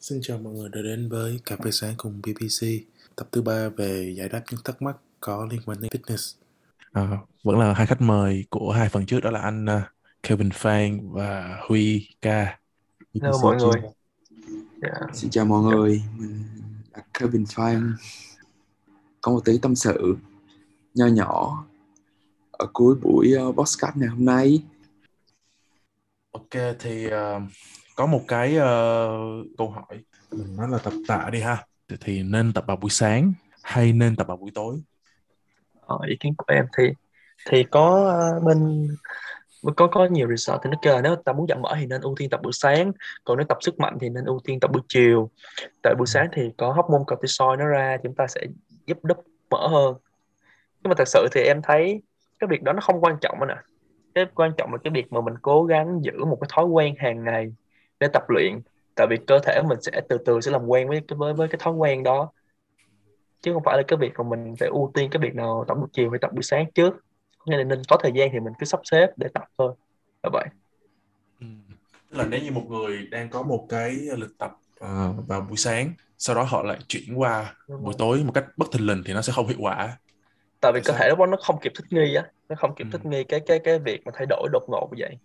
Xin chào mọi người đã đến với Cà phê sáng cùng BBC Tập thứ ba về giải đáp những thắc mắc có liên quan đến fitness. À, Vẫn là hai khách mời của hai phần trước đó là anh uh, Kevin Phan và Huy Ca Hello mọi người. Yeah. Xin chào mọi người, mình là Kevin Phan Có một tí tâm sự nho nhỏ ở cuối buổi uh, podcast ngày hôm nay. Ok thì uh, có một cái uh, câu hỏi. Mình nói là tập tạ đi ha. Thì, thì nên tập vào buổi sáng hay nên tập vào buổi tối? Ờ, ý kiến của em thì thì có uh, bên có có nhiều research thì nó kêu là nếu ta muốn giảm mỡ thì nên ưu tiên tập buổi sáng. Còn nếu tập sức mạnh thì nên ưu tiên tập buổi chiều. Tại buổi ừ. sáng thì có hormone cortisol nó ra chúng ta sẽ giúp đắp mỡ hơn. Nhưng mà thật sự thì em thấy cái việc đó nó không quan trọng ạ cái quan trọng là cái việc mà mình cố gắng giữ một cái thói quen hàng ngày để tập luyện. Tại vì cơ thể mình sẽ từ từ sẽ làm quen với với với cái thói quen đó. Chứ không phải là cái việc mà mình phải ưu tiên cái việc nào tập buổi chiều hay tập buổi sáng trước. Nghĩa là nên có thời gian thì mình cứ sắp xếp để tập thôi. Là vậy. Ừ. là nếu như một người đang có một cái lịch tập uh, vào buổi sáng sau đó họ lại chuyển qua buổi tối một cách bất thình lình thì nó sẽ không hiệu quả tại vì cơ thể đó nó không kịp thích nghi á nó không kịp ừ. thích nghi cái cái cái việc mà thay đổi đột ngột như vậy.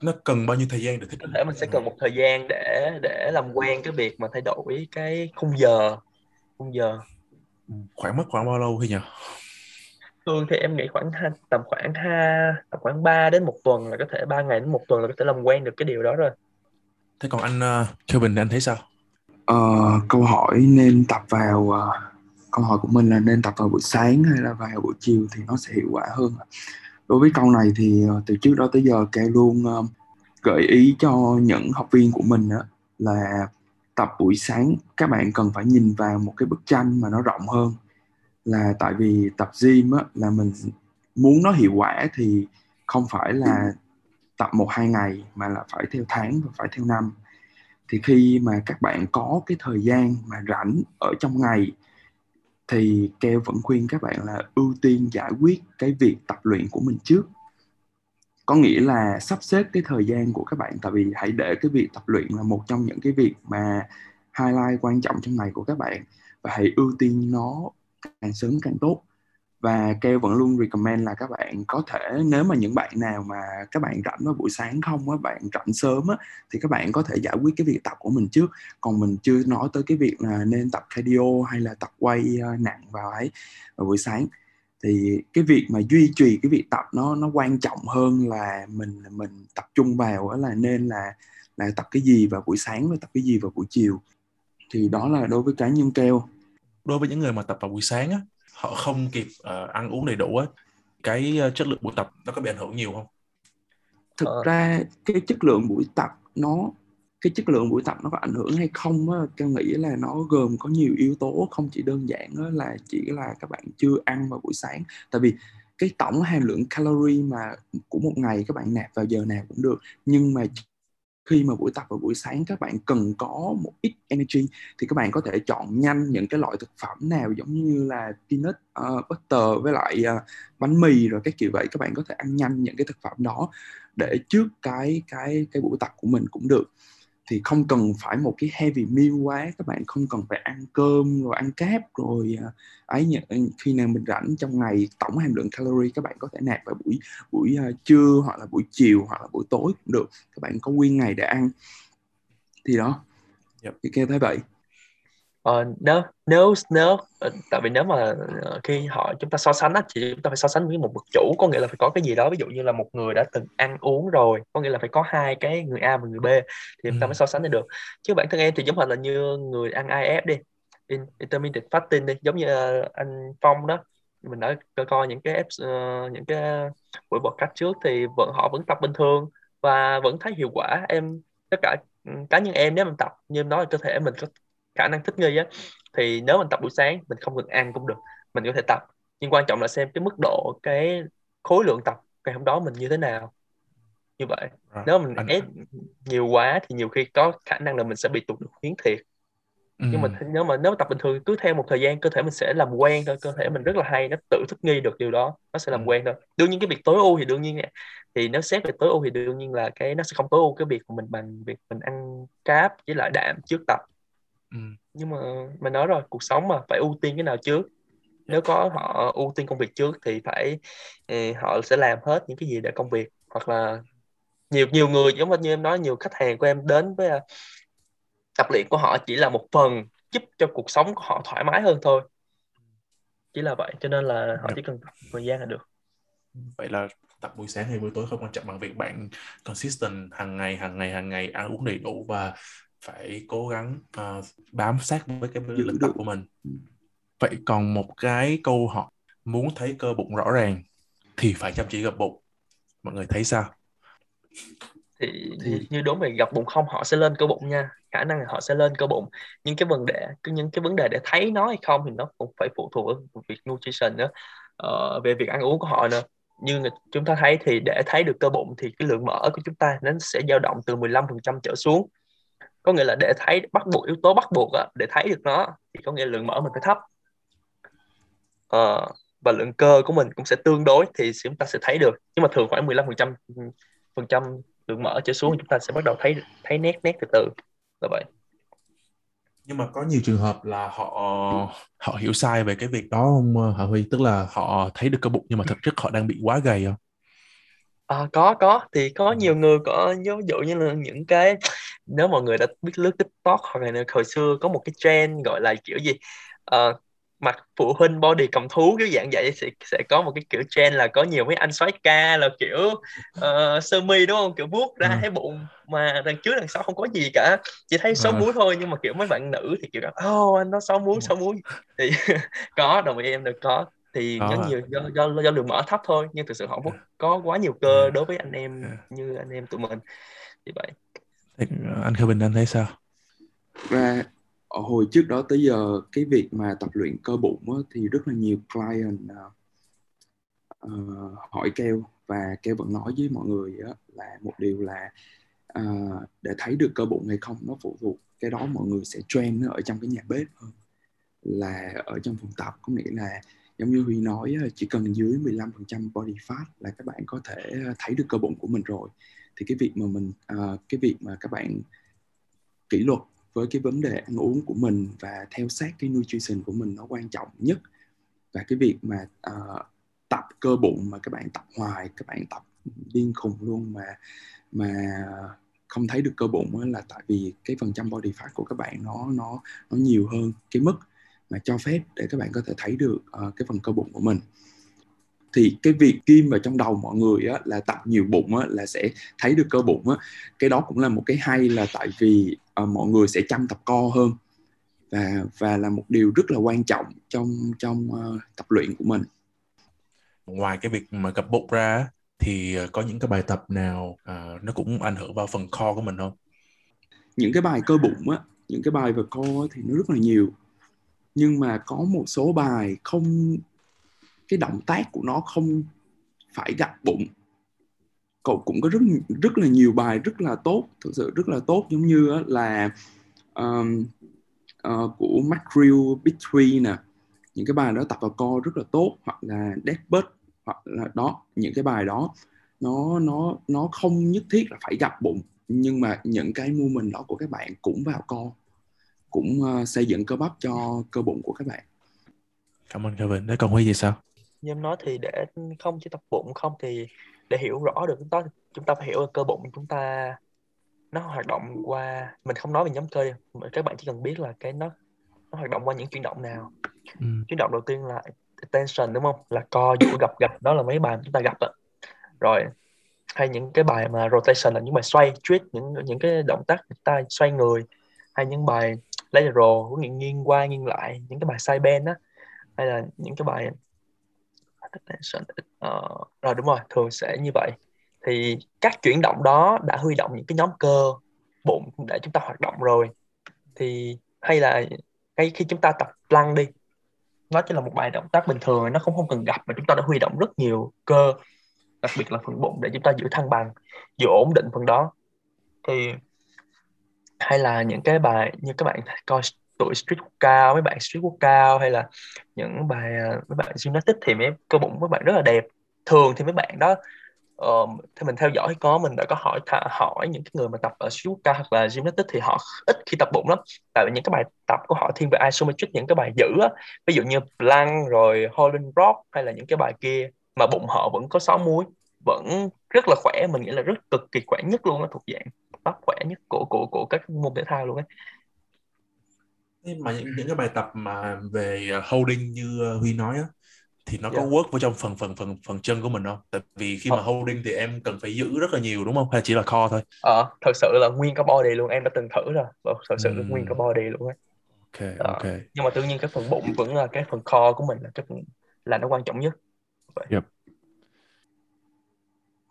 Nó cần bao nhiêu thời gian để thích có thể mình sẽ cần một thời gian để để làm quen cái việc mà thay đổi cái khung giờ khung giờ. Ừ, khoảng mất khoảng bao lâu thì nhỉ thường thì em nghĩ khoảng tầm khoảng ha tầm khoảng 3 đến một tuần là có thể ba ngày đến một tuần là có thể làm quen được cái điều đó rồi. Thế còn anh uh, Kevin anh thấy sao? Uh, câu hỏi nên tập vào uh, câu hỏi của mình là nên tập vào buổi sáng hay là vào buổi chiều thì nó sẽ hiệu quả hơn đối với câu này thì ờ, từ trước đó tới giờ kê luôn ờ, gợi ý cho những học viên của mình là tập buổi sáng các bạn cần phải nhìn vào một cái bức tranh mà nó rộng hơn. Là tại vì tập gym á, là mình muốn nó hiệu quả thì không phải là tập một hai ngày mà là phải theo tháng và phải theo năm. Thì khi mà các bạn có cái thời gian mà rảnh ở trong ngày thì keo vẫn khuyên các bạn là ưu tiên giải quyết cái việc tập luyện của mình trước. Có nghĩa là sắp xếp cái thời gian của các bạn, tại vì hãy để cái việc tập luyện là một trong những cái việc mà highlight quan trọng trong ngày của các bạn và hãy ưu tiên nó càng sớm càng tốt và keo vẫn luôn recommend là các bạn có thể, nếu mà những bạn nào mà các bạn rảnh vào buổi sáng không á, bạn rảnh sớm á, thì các bạn có thể giải quyết cái việc tập của mình trước. Còn mình chưa nói tới cái việc là nên tập cardio hay là tập quay ờ, nặng vào ấy, vào buổi sáng. Thì cái việc mà duy trì cái việc tập nó nó quan trọng hơn là mình mình tập trung vào là nên là là tập cái gì vào buổi sáng và tập cái gì vào buổi chiều. Thì đó là đối với cá nhân keo đối với những người mà tập vào buổi sáng á họ không kịp uh, ăn uống đầy đủ á cái uh, chất lượng buổi tập nó có bị ảnh hưởng nhiều không thực ờ. ra cái chất lượng buổi tập nó cái chất lượng buổi tập nó có ảnh hưởng hay không á tôi nghĩ là nó gồm có nhiều yếu tố không chỉ đơn giản là chỉ là các bạn chưa ăn vào buổi sáng tại vì cái tổng hàm lượng calorie mà của một ngày các bạn nạp vào giờ nào cũng được nhưng mà khi mà buổi tập vào buổi sáng các bạn cần có một ít energy thì các bạn có thể chọn nhanh những cái loại thực phẩm nào giống như là peanut uh, butter với lại uh, bánh mì rồi các kiểu vậy. Các bạn có thể ăn nhanh những cái thực phẩm đó để trước cái cái cái buổi tập của mình cũng được thì không cần phải một cái heavy meal quá các bạn không cần phải ăn cơm rồi ăn cáp rồi à, ấy khi nào mình rảnh trong ngày tổng hàm lượng calorie các bạn có thể nạp vào buổi buổi uh, trưa hoặc là buổi chiều hoặc là buổi tối cũng được các bạn có nguyên ngày để ăn. Thì đó. Yep. thì kêu thấy vậy Ờ, nếu nếu nếu ờ, tại vì nếu mà ờ, khi họ chúng ta so sánh á thì chúng ta phải so sánh với một bậc chủ có nghĩa là phải có cái gì đó ví dụ như là một người đã từng ăn uống rồi có nghĩa là phải có hai cái người A và người B thì chúng ta mới so sánh được. Chứ bản thân em thì giống như là như người ăn IF đi intermittent fasting đi giống như ờ, anh Phong đó. Mình đã coi, những cái uh, những cái buổi podcast trước thì vẫn họ vẫn tập bình thường và vẫn thấy hiệu quả. Em tất cả ừ, cá nhân em nếu mình tập như em nói là cơ thể mình có khả năng thích nghi á thì nếu mình tập buổi sáng mình không cần ăn cũng được mình có thể tập. Nhưng quan trọng là xem cái mức độ cái khối lượng tập ngày hôm đó mình như thế nào. Như vậy. À, nếu mình anh... ép nhiều quá thì nhiều khi có khả năng là mình sẽ bị tụt được huyến thiệt. Ừ. nhưng mà nếu mà nếu tập bình thường cứ theo một thời gian cơ thể mình sẽ làm quen thôi cơ thể mình rất là hay nó tự thích nghi được điều đó nó sẽ làm ừ. quen thôi. Đương nhiên cái việc tối ưu thì đương nhiên thì nếu xét về tối ưu thì đương nhiên là cái nó sẽ không tối ưu cái việc của mình bằng việc mình ăn cáp với lại đạm trước tập ừ. nhưng mà mình nói rồi cuộc sống mà phải ưu tiên cái nào trước. Nếu có họ ưu tiên công việc trước thì phải thì họ sẽ làm hết những cái gì để công việc. Hoặc là nhiều nhiều người giống như em nói nhiều khách hàng của em đến với tập luyện của họ chỉ là một phần giúp cho cuộc sống của họ thoải mái hơn thôi. Chỉ là vậy cho nên là họ chỉ cần thời gian là được. Vậy là tập buổi sáng hay buổi tối không quan trọng bằng việc bạn consistent hàng ngày hàng ngày hàng ngày ăn uống đầy đủ và phải cố gắng uh, bám sát với cái lịch tập của mình. Vậy còn một cái câu hỏi muốn thấy cơ bụng rõ ràng thì phải chăm chỉ gập bụng. Mọi người thấy sao? Thì, thì như đúng về gặp bụng không họ sẽ lên cơ bụng nha. Khả năng là họ sẽ lên cơ bụng. Nhưng cái vấn đề những cái vấn đề để thấy nó hay không thì nó cũng phải phụ thuộc vào việc nutrition nữa. Ờ, về việc ăn uống của họ nữa. Như chúng ta thấy thì để thấy được cơ bụng thì cái lượng mỡ của chúng ta nó sẽ dao động từ 15% trở xuống có nghĩa là để thấy bắt buộc yếu tố bắt buộc á, để thấy được nó thì có nghĩa là lượng mỡ mình phải thấp. Ờ, và lượng cơ của mình cũng sẽ tương đối thì chúng ta sẽ thấy được. Nhưng mà thường khoảng 15% phần trăm lượng mỡ trở xuống chúng ta sẽ bắt đầu thấy thấy nét nét từ từ. Là vậy. Nhưng mà có nhiều trường hợp là họ họ hiểu sai về cái việc đó không Hà Huy? Tức là họ thấy được cơ bụng nhưng mà thực chất họ đang bị quá gầy không? À, có có. Thì có ừ. nhiều người có ví dụ như là những cái nếu mọi người đã biết lướt TikTok hoặc là hồi xưa có một cái trend gọi là kiểu gì uh, mặt phụ huynh body cầm thú kiểu dạng vậy sẽ sẽ có một cái kiểu trend là có nhiều mấy anh soái ca là kiểu uh, sơ mi đúng không? Kiểu vuốt ra ừ. thấy bụng mà đằng trước đằng sau không có gì cả. Chỉ thấy sáu múi thôi nhưng mà kiểu mấy bạn nữ thì kiểu oh, anh nó sáu múi sáu múi. Thì có đồng ý em được có. Thì có à. nhiều do, do do lượng mỡ thấp thôi nhưng thực sự họ không có quá nhiều cơ ừ. đối với anh em ừ. như anh em tụi mình. Thì vậy Ờ, anh Khởi Bình anh thấy sao? Và ờ, hồi trước đó tới giờ cái việc mà tập luyện cơ bụng á, thì rất là nhiều client uh, hỏi kêu và kêu vẫn nói với mọi người á, là một điều là uh, để thấy được cơ bụng hay không nó phụ thuộc cái đó mọi người sẽ train nó ở trong cái nhà bếp hơn là ở trong phòng tập. Có nghĩa là giống như Huy nói chỉ cần dưới 15% body fat là các bạn có thể thấy được cơ bụng của mình rồi thì cái việc mà mình uh, cái việc mà các bạn kỷ luật với cái vấn đề ăn uống của mình và theo sát cái nutrition của mình nó quan trọng nhất. Và cái việc mà uh, tập cơ bụng mà các bạn tập hoài các bạn tập điên khùng luôn mà mà không thấy được cơ bụng là tại vì cái phần trăm body fat của các bạn nó nó nó nhiều hơn cái mức mà cho phép để các bạn có thể thấy được uh, cái phần cơ bụng của mình thì cái việc kim vào trong đầu mọi người á, là tập nhiều bụng á, là sẽ thấy được cơ bụng á. cái đó cũng là một cái hay là tại vì uh, mọi người sẽ chăm tập co hơn. Và và là một điều rất là quan trọng trong trong uh, tập luyện của mình. Ngoài cái việc mà gập bụng ra thì có những cái bài tập nào uh, nó cũng ảnh hưởng vào phần core của mình không? Những cái bài cơ bụng á những cái bài về core thì nó rất là nhiều. Nhưng mà có một số bài không cái động tác của nó không phải gặp bụng. Cậu cũng có rất rất là nhiều bài rất là tốt thực sự rất là tốt giống như là um, uh, của Macrill Between nè. Những cái bài đó tập vào co rất là tốt hoặc là Deadbird hoặc là đó những cái bài đó nó nó nó không nhất thiết là phải gặp bụng nhưng mà những cái movement đó của các bạn cũng vào co cũng uh, xây dựng cơ bắp cho cơ bụng của các bạn. Cảm ơn Kevin. Đấy còn Huy gì sao? Như em nói thì để không chỉ tập bụng không thì để hiểu rõ được chúng ta chúng ta phải hiểu cơ bụng chúng ta nó hoạt động qua mình không nói về nhóm cơ mà các bạn chỉ cần biết là cái nó nó hoạt động qua những chuyển động nào. Ừ. chuyển động đầu tiên là tension đúng không? Là co duỗi gập gập đó là mấy bài chúng ta gặp ạ rồi hay những cái bài mà rotation là những bài xoay twist những những cái động tác chúng ta xoay người hay những bài lateral có nghĩa nghiêng qua nghiêng lại những cái bài side bend á hay là những cái bài attention uh, ờ, rồi đúng rồi thường sẽ như vậy. Thì các chuyển động đó đã huy động những cái nhóm cơ bụng để chúng ta hoạt động rồi. Thì hay là ngay khi chúng ta tập lăn đi nó chỉ là một bài động tác bình thường nó không không cần gặp mà chúng ta đã huy động rất nhiều cơ đặc biệt là phần bụng để chúng ta giữ thăng bằng giữ ổn định phần đó. Thì hay là những cái bài như các bạn coi tuổi street quốc cao mấy bạn street quốc cao hay là những bài à, mấy bạn gymnastics thì mấy cơ bụng mấy bạn rất là đẹp. Thường thì mấy bạn đó uh, thì mình theo dõi có mình đã có hỏi hỏi những cái người mà tập ở street cao hoặc là gymnastics thì họ ít khi tập bụng lắm. Tại vì những cái bài tập của họ thiên về isometric những cái bài giữ á. Ví dụ như plank rồi Holland rock hay là những cái bài kia mà bụng họ vẫn có sáu múi vẫn rất là khỏe mình nghĩ là rất cực kỳ khỏe nhất luôn á thuộc dạng top khỏe nhất của của của các môn thể thao luôn ấy mà những, những cái bài tập mà về ờ, holding như ờ, Huy nói á thì nó yeah. có dạ. work vào trong phần phần phần phần chân của mình không? Tại vì khi ờ. mà holding thì em cần phải giữ rất là nhiều đúng không? Hay chỉ là core thôi? Ờ, thật sự là nguyên cái body luôn em đã từng thử rồi. Thật sự là nguyên cái body luôn ấy. Ok, Đó. ok. Nhưng mà tự nhiên cái phần bụng vẫn là cái phần core của mình là cái phần là nó quan trọng nhất. Vậy. Yep.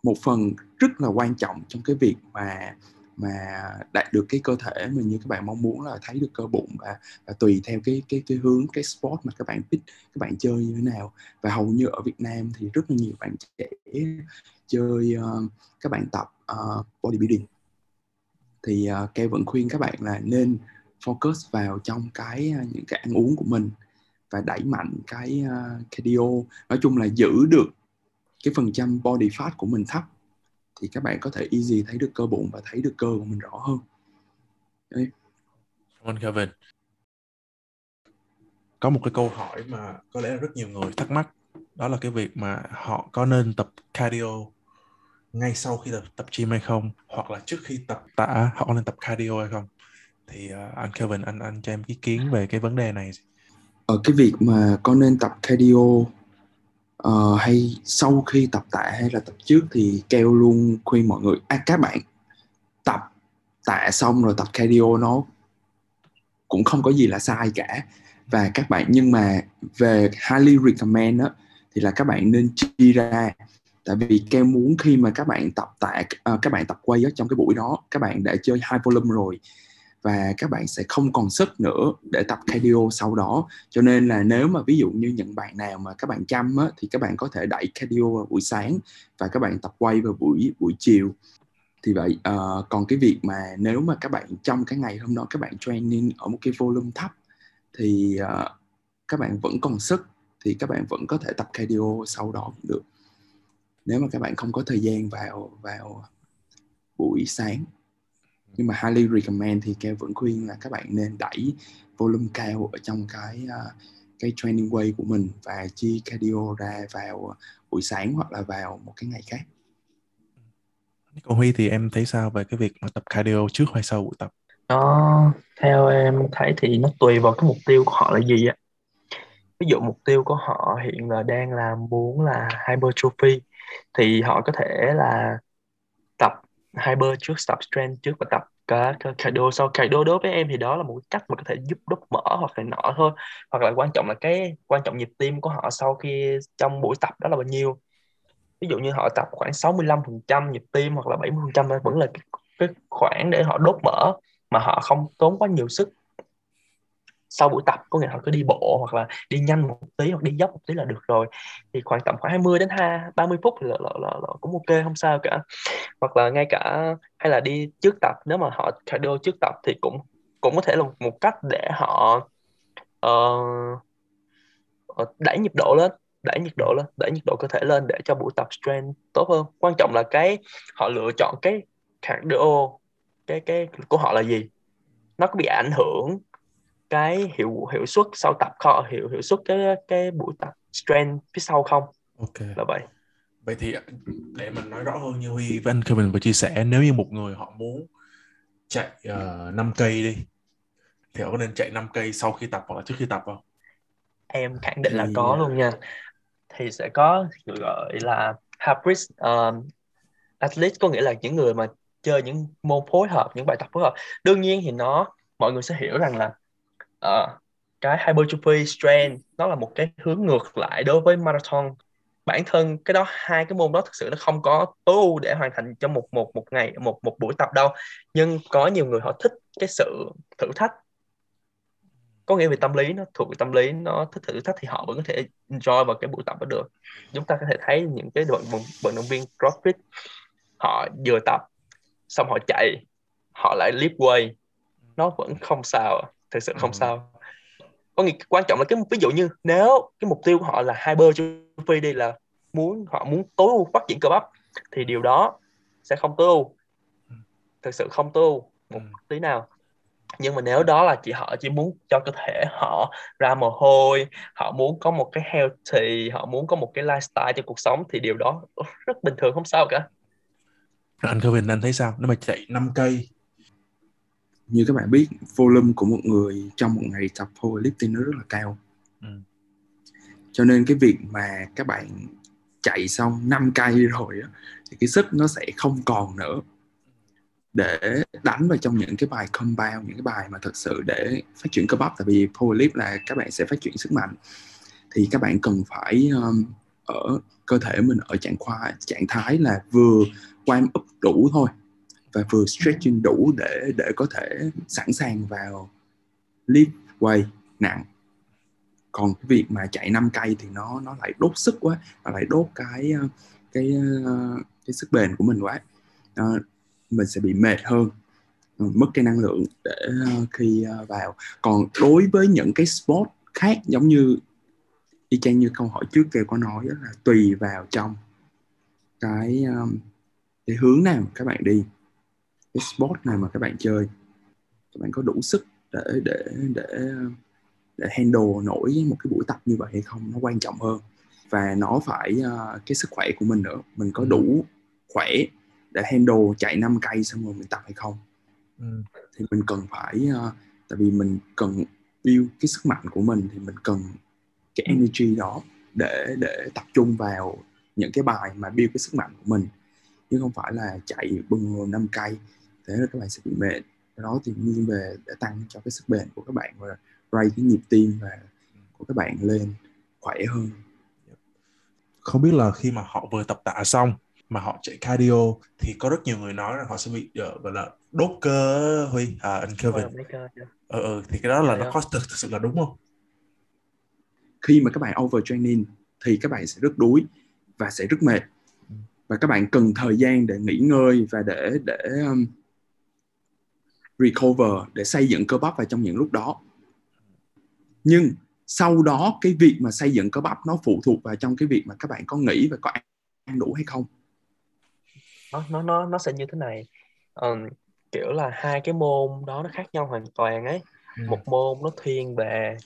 Một phần rất là quan trọng trong cái việc mà mà đạt được cái cơ thể mà như các bạn mong muốn là thấy được cơ bụng và, và tùy theo cái cái cái hướng cái sport mà các bạn thích các bạn chơi như thế nào. Và hầu như ở Việt Nam thì rất là nhiều bạn trẻ chơi uh, các bạn tập uh, bodybuilding. Thì ờ, uh, Keo vẫn khuyên các bạn là nên focus vào trong cái uh, những cái ăn uống của mình và đẩy mạnh cái uh, cardio. Nói chung là giữ được cái phần trăm body fat của mình thấp thì các bạn có thể easy thấy được cơ bụng và thấy được cơ của mình rõ hơn. Đấy. Cảm ơn Kevin. Có một cái câu hỏi mà có lẽ rất nhiều người thắc mắc đó là cái việc mà họ có nên tập cardio ngay sau khi tập, tập gym hay không hoặc là trước khi tập tạ họ có nên tập cardio hay không? Thì uh, anh Kevin anh anh cho em ý kiến về cái vấn đề này. Ở cái việc mà có nên tập cardio uh, hay sau khi tập tạ hay là tập trước thì keo luôn khuyên mọi người à, các bạn tập tạ xong rồi tập cardio nó cũng không có gì là sai cả. Và các bạn nhưng mà về highly recommend đó, thì là các bạn nên chia ra. Tại vì keo muốn khi mà các bạn tập tạ uh, các bạn tập quay ở trong cái buổi đó các bạn đã chơi high volume rồi và các bạn sẽ không còn sức nữa để tập cardio sau đó. Cho nên là nếu mà ví dụ như những bạn nào mà các bạn chăm á, thì các bạn có thể đẩy cardio vào buổi sáng và các bạn tập quay vào buổi buổi chiều. Thì vậy uh, còn cái việc mà nếu mà các bạn trong cái ngày hôm đó các bạn training ở một cái volume thấp thì uh, các bạn vẫn còn sức thì các bạn vẫn có thể tập cardio sau đó cũng được. Nếu mà các bạn không có thời gian vào vào buổi sáng nhưng mà highly recommend thì Keo vẫn khuyên là các bạn nên đẩy volume cao ở trong cái uh, cái training way của mình và chia cardio ra vào buổi sáng hoặc là vào một cái ngày khác. Còn Huy thì em thấy sao về cái việc mà tập cardio trước hay sau buổi tập? Nó theo em thấy thì nó tùy vào cái mục tiêu của họ là gì á. Ví dụ mục tiêu của họ hiện là đang là muốn là hypertrophy thì họ có thể là hyper trước tập strength trước và tập cả cardio sau cardio đối với em thì đó là một cách mà có thể giúp đốt mỡ hoặc là nọ thôi. Hoặc là quan trọng là cái quan trọng nhịp tim của họ sau khi trong buổi tập đó là bao nhiêu. Ví dụ như họ tập khoảng 65% nhịp tim hoặc là 70% vẫn là cái, cái khoảng để họ đốt mỡ mà họ không tốn quá nhiều sức sau buổi tập có nghĩa họ cứ đi bộ hoặc là đi nhanh một tí hoặc đi dốc một tí là được rồi. Thì khoảng tầm khoảng 20 đến 2, 30 phút là, là, là, là cũng ok không sao cả. Hoặc là ngay cả hay là đi trước tập nếu mà họ cardio trước tập thì cũng cũng có thể là một cách để họ uh, đẩy nhịp độ lên đẩy nhiệt độ lên đẩy nhiệt độ cơ thể lên để cho buổi tập strength tốt hơn. Quan trọng là cái họ lựa chọn cái cardio cái cái của họ là gì? Nó có bị ảnh hưởng cái hiệu hiệu suất sau tập kho hiệu hiệu suất cái cái buổi tập strength phía sau không? Ok. Là vậy. Vậy thì để mình nói rõ hơn như Huy với anh Kevin vừa chia sẻ nếu như một người họ muốn chạy uh, ờ, 5 cây đi thì họ có nên chạy 5 cây sau khi tập hoặc là trước khi tập không? Em khẳng định thì... là có luôn nha. Thì sẽ có người gọi là hybrid um, athlete có nghĩa là những người mà chơi những môn phối hợp những bài tập phối hợp. Đương nhiên thì nó mọi người sẽ hiểu rằng là uh, cái hypertrophy strength nó là một cái hướng ngược lại đối với marathon. Bản thân cái đó hai cái môn đó thực sự nó không có tối ưu để hoàn thành trong một một một ngày một một buổi tập đâu. Nhưng có nhiều người họ thích cái sự thử thách. Có nghĩa về tâm lý nó thuộc về tâm lý nó thích thử thách thì họ vẫn có thể enjoy vào cái buổi tập đó được. Chúng ta có thể thấy những cái vận vận động viên crossfit họ vừa tập xong họ chạy họ lại lift way. Nó vẫn không sao thực sự không Ừ. sao có nghĩa quan trọng là cái ví dụ như nếu cái mục tiêu của họ là hypertrophy đi là muốn họ muốn tối ưu phát triển cơ bắp thì điều đó sẽ không tối ưu Ừ. thực sự không tối ưu một Ừ. tí nào nhưng mà nếu đó là chị họ chỉ muốn cho cơ thể họ ra mồ hôi họ muốn có một cái healthy họ muốn có một cái lifestyle trong cuộc sống thì điều đó rất bình thường không sao cả anh Kevin anh thấy sao nếu mà chạy 5 cây như các bạn biết volume của một người trong một ngày tập powerlifting nó rất là cao. Ừ. cho nên cái việc mà các bạn chạy xong 5 cây rồi á, thì cái sức nó sẽ không còn nữa. Để đánh vào trong những cái bài compound những cái bài mà thật sự để phát triển cơ bắp. Tại vì powerlift là các bạn sẽ phát triển sức mạnh. Thì các bạn cần phải um, ở cơ thể mình ở trạng khoa trạng thái là vừa warm up đủ thôi và vừa stretching đủ để để có thể sẵn sàng vào lift weight nặng. Còn cái việc mà chạy 5 cây thì nó nó lại đốt sức quá nó lại đốt cái ờ, cái ờ, cái sức bền của mình quá. À, mình sẽ bị mệt hơn mất cái năng lượng để khi vào. Còn đối với những cái sport khác giống như y chang như câu hỏi trước kia có nói là tùy vào trong cái cái hướng nào các bạn đi cái sport nào mà các bạn chơi các bạn có đủ sức để để để để handle nổi một cái buổi tập như vậy hay không? Nó quan trọng hơn. Và nó phải ờ, cái sức khỏe của mình nữa. Mình có Ừ. đủ khỏe để handle chạy 5 cây xong rồi mình tập hay không? Ừ. thì mình cần phải ờ, tại vì mình cần build cái sức mạnh của mình thì mình cần cái energy đó để để tập trung vào những cái bài mà build cái sức mạnh của mình. Chứ không phải là chạy bừng 5 cây thế là các bạn sẽ bị mệt Cái đó thì nghiêng về để tăng cho cái sức bền của các bạn và raise cái nhịp tim và của các bạn lên khỏe hơn không biết là khi mà họ vừa tập tạ xong mà họ chạy cardio thì có rất nhiều người nói rằng họ sẽ bị ờ, gọi là đốt cơ Huy à, anh Kevin Mấy cơ chưa? ờ ờ thì cái đó là Dạ, nó dạ. có thực, thực sự là đúng không khi mà các bạn overtraining thì các bạn sẽ rất đuối và sẽ rất mệt Ừ. và các bạn cần thời gian để nghỉ ngơi và để để um, recover để xây dựng cơ bắp vào trong những lúc đó. Nhưng sau đó cái việc mà xây dựng cơ bắp nó phụ thuộc vào trong cái việc mà các bạn có nghỉ và có ăn, đủ hay không? Nó nó nó nó sẽ như thế này. Ờm, kiểu là hai cái môn đó nó khác nhau hoàn toàn ấy. Ừ. một môn nó thiên về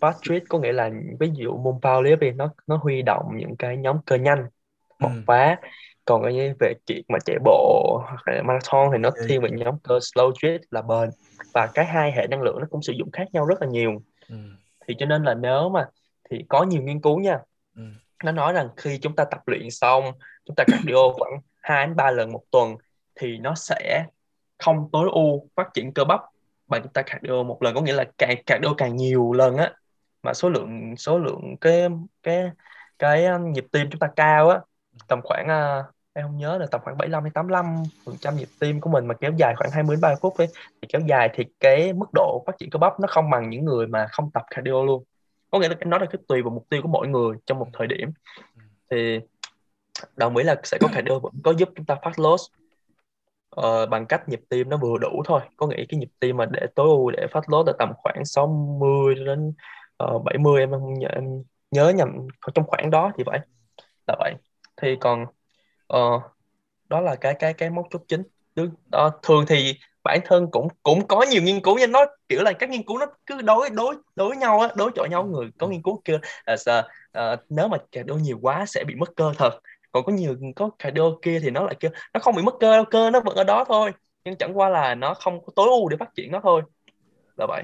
twitch có nghĩa là ví dụ môn powerlift thì nó nó huy động những cái nhóm cơ nhanh bộc Ừ. phá còn cái về chuyện mà chạy bộ hoặc là marathon thì nó Yeah, thiên về nhóm cơ slow twitch là bền. Và cái hai hệ năng lượng nó cũng sử dụng khác nhau rất là nhiều. Ừ. thì cho nên là nếu mà thì có nhiều nghiên cứu nha. Ừ. nó nói rằng khi chúng ta tập luyện xong chúng ta cardio khoảng 2 đến 3 lần một tuần thì nó sẽ không tối ưu phát triển cơ bắp bằng chúng ta cardio một lần. Có nghĩa là càng cardio càng nhiều lần á mà số lượng số lượng cái cái cái um, nhịp tim chúng ta cao á tầm khoảng uh, em không nhớ là tầm khoảng 75 đến 85 phần trăm nhịp tim của mình mà kéo dài khoảng 20 đến 30 phút ấy thì kéo dài thì cái mức độ phát triển cơ bắp nó không bằng những người mà không tập cardio luôn. Có nghĩa là cái nó là cái tùy vào mục tiêu của mỗi người trong một thời điểm. Thì đồng ý là sẽ có cardio vẫn có giúp chúng ta phát loss uh, bằng cách nhịp tim nó vừa đủ thôi. Có nghĩa cái nhịp tim mà để tối ưu để phát loss là tầm khoảng 60 đến ờ, uh, 70 em không nhớ, em nhớ nhầm trong khoảng đó thì vậy là vậy thì còn ờ, đó là cái cái cái mấu chốt chính. Đó, thường thì bản thân cũng cũng có nhiều nghiên cứu nhưng nó kiểu là các nghiên cứu nó cứ đối đối đối nhau á đối chọi nhau. Người có nghiên cứu kêu là sợ, ờ, nếu mà cardio nhiều quá sẽ bị mất cơ thật. Còn có nhiều có cardio kia thì nó lại kêu nó không bị mất cơ đâu cơ nó vẫn ở đó thôi. Nhưng chẳng qua là nó không có tối ưu để phát triển nó thôi. Là vậy.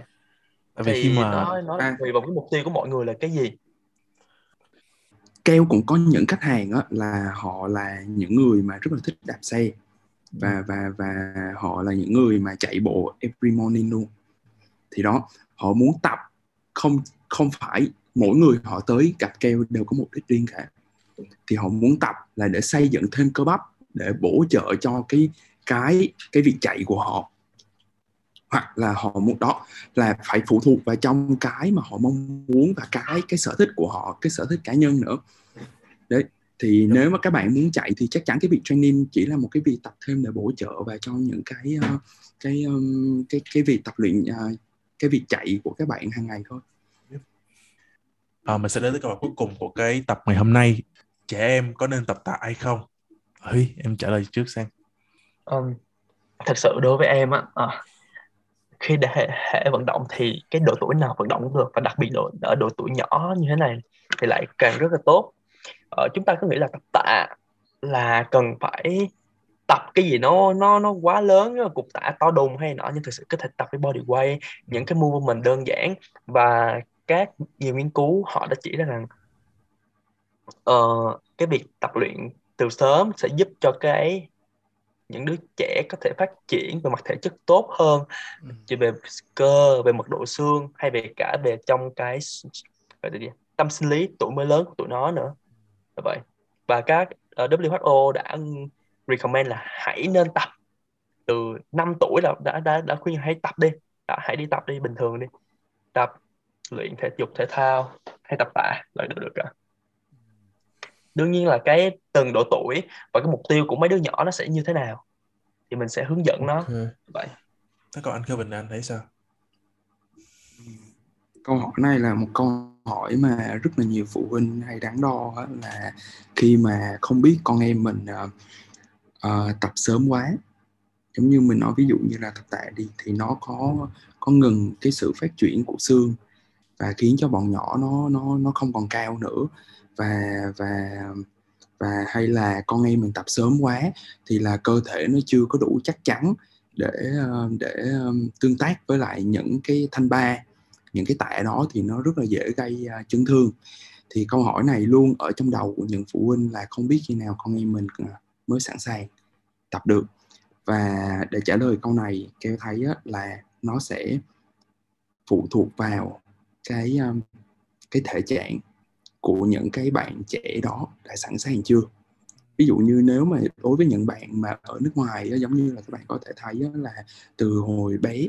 Tại vì thì khi mà nó nó À. tùy vào cái mục tiêu của mọi người là cái gì keo cũng có những khách hàng á, là họ là những người mà rất là thích đạp xe và và và họ là những người mà chạy bộ every morning luôn. Thì đó họ muốn tập không không phải mỗi người họ tới gặp keo đều có mục đích riêng cả. Thì họ muốn tập là để xây dựng thêm cơ bắp để bổ trợ cho cái cái cái việc chạy của họ hoặc là họ muốn đó là phải phụ thuộc vào trong cái mà họ mong muốn và cái cái sở thích của họ cái sở thích cá nhân nữa. Đấy thì nếu mà các bạn muốn chạy thì chắc chắn cái việc training chỉ là một cái việc tập thêm để bổ trợ và cho những cái uh, cái um, cái cái việc tập luyện uh, cái việc chạy của các bạn hàng ngày thôi. À, mình sẽ đến với câu hỏi cuối cùng của cái tập ngày hôm nay. Trẻ em có nên tập tạ hay không? Huy em trả lời trước xem. Um, thật sự đối với em á à, khi để hệ, hệ vận động thì cái độ tuổi nào vận động cũng được và đặc biệt độ ở độ tuổi nhỏ như thế này thì lại càng rất là tốt. Ờ, chúng ta cứ nghĩ là tập tạ là cần phải tập cái gì nó nó nó quá lớn cục tạ to đùng hay nọ nhưng thực sự có thể tập cái body weight những cái movement đơn giản và các nhiều nghiên cứu họ đã chỉ ra rằng uh, cái việc tập luyện từ sớm sẽ giúp cho cái những đứa trẻ có thể phát triển về mặt thể chất tốt hơn ừ. chỉ về cơ về mật độ xương hay về cả về trong cái tâm sinh lý tuổi mới lớn của tụi nó nữa. Là vậy. Và các uh, ờ, WHO đã recommend là hãy nên tập từ 5 tuổi là đã đã đã khuyên hãy tập đi. Đã, hãy đi tập đi bình thường đi. Tập luyện thể dục thể thao hay tập tạ là được được cả đương nhiên là cái từng độ tuổi và cái mục tiêu của mấy đứa nhỏ nó sẽ như thế nào thì mình sẽ hướng dẫn nó. Vậy. Thế còn anh Kevin anh thấy sao? Câu hỏi này là một câu hỏi mà rất là nhiều phụ huynh hay đắn đo là khi mà không biết con em mình uh, uh, tập sớm quá giống như mình nói ví dụ như là tập tạ đi thì nó có có ngừng cái sự phát triển của xương và khiến cho bọn nhỏ nó nó nó không còn cao nữa và và và hay là con em mình tập sớm quá thì là cơ thể nó chưa có đủ chắc chắn để ờ, để ờ, tương tác với lại những cái thanh ba những cái tạ đó thì nó rất là dễ gây ờ, chấn thương. Thì câu hỏi này luôn ở trong đầu của những phụ huynh là không biết khi nào con em mình mới sẵn sàng tập được. Và để trả lời câu này kêu thấy á, là nó sẽ phụ thuộc vào cái cái thể trạng của những cái bạn trẻ đó đã sẵn sàng chưa? Ví dụ như nếu mà đối với những bạn mà ở nước ngoài giống như là các bạn có thể thấy là từ hồi bé,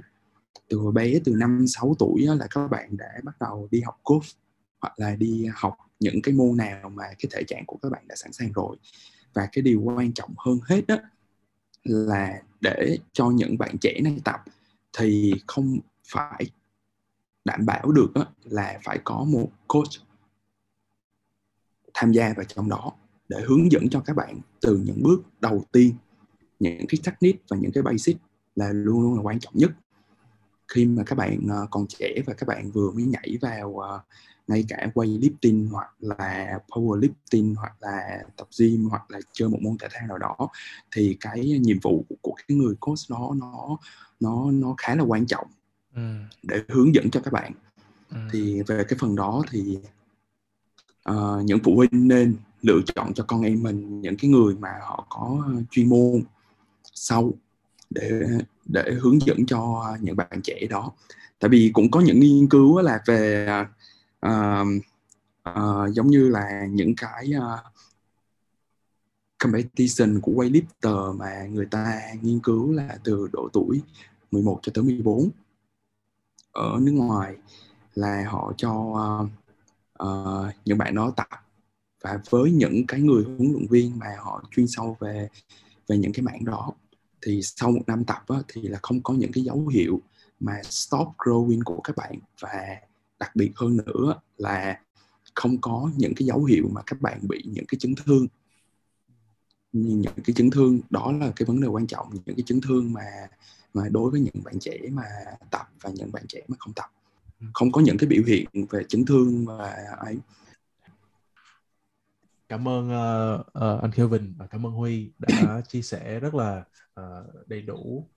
từ hồi bé từ năm 6 tuổi là các bạn đã bắt đầu đi học golf hoặc là đi học những cái môn nào mà cái thể trạng của các bạn đã sẵn sàng rồi. Và cái điều quan trọng hơn hết đó là để cho những bạn trẻ này tập thì không phải đảm bảo được là phải có một coach tham gia vào trong đó để hướng dẫn cho các bạn từ những bước đầu tiên những cái technique và những cái basic là luôn luôn là quan trọng nhất khi mà các bạn ờ, còn trẻ và các bạn vừa mới nhảy vào uh, ngay cả weightlifting hoặc là powerlifting hoặc là tập gym hoặc là chơi một môn thể thao nào đó thì cái nhiệm vụ của cái người coach đó nó nó nó khá là quan trọng ừ. để hướng dẫn cho các bạn ừ. thì về cái phần đó thì uh, những phụ huynh nên lựa chọn cho con em mình những cái người mà họ có ờ, chuyên môn sâu để để hướng dẫn cho những bạn trẻ đó. Tại vì cũng có những nghiên cứu là về uh, uh, giống như là những cái uh, competition của weightlifter mà người ta nghiên cứu là từ độ tuổi 11 cho tới 14 ở nước ngoài là họ cho uh, Ờ, uh, những bạn đó tập và với những cái người huấn luyện viên mà họ chuyên sâu về về những cái mảng đó thì sau một năm tập á, thì là không có những cái dấu hiệu mà stop growing của các bạn. Và đặc biệt hơn nữa là không có những cái dấu hiệu mà các bạn bị những cái chấn thương. Những cái chấn thương đó là cái vấn đề quan trọng. Những cái chấn thương mà mà đối với những bạn trẻ mà tập và những bạn trẻ mà không tập không có những cái biểu hiện về chấn thương và ấy. Cảm ơn uh, uh, anh Kevin và cảm ơn Huy đã chia sẻ rất là uh, đầy đủ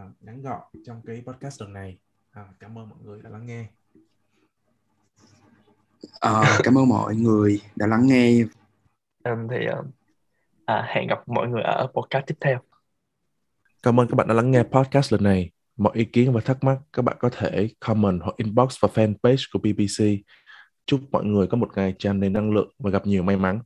uh, ngắn gọn trong cái podcast lần này. Uh, cảm ơn mọi người đã lắng nghe. Uh, cảm ơn mọi người đã lắng nghe. Um, thì uh, à, hẹn gặp mọi người ở podcast tiếp theo. Cảm ơn các bạn đã lắng nghe podcast lần này mọi ý kiến và thắc mắc các bạn có thể comment hoặc inbox vào fanpage của BBC chúc mọi người có một ngày tràn đầy năng lượng và gặp nhiều may mắn.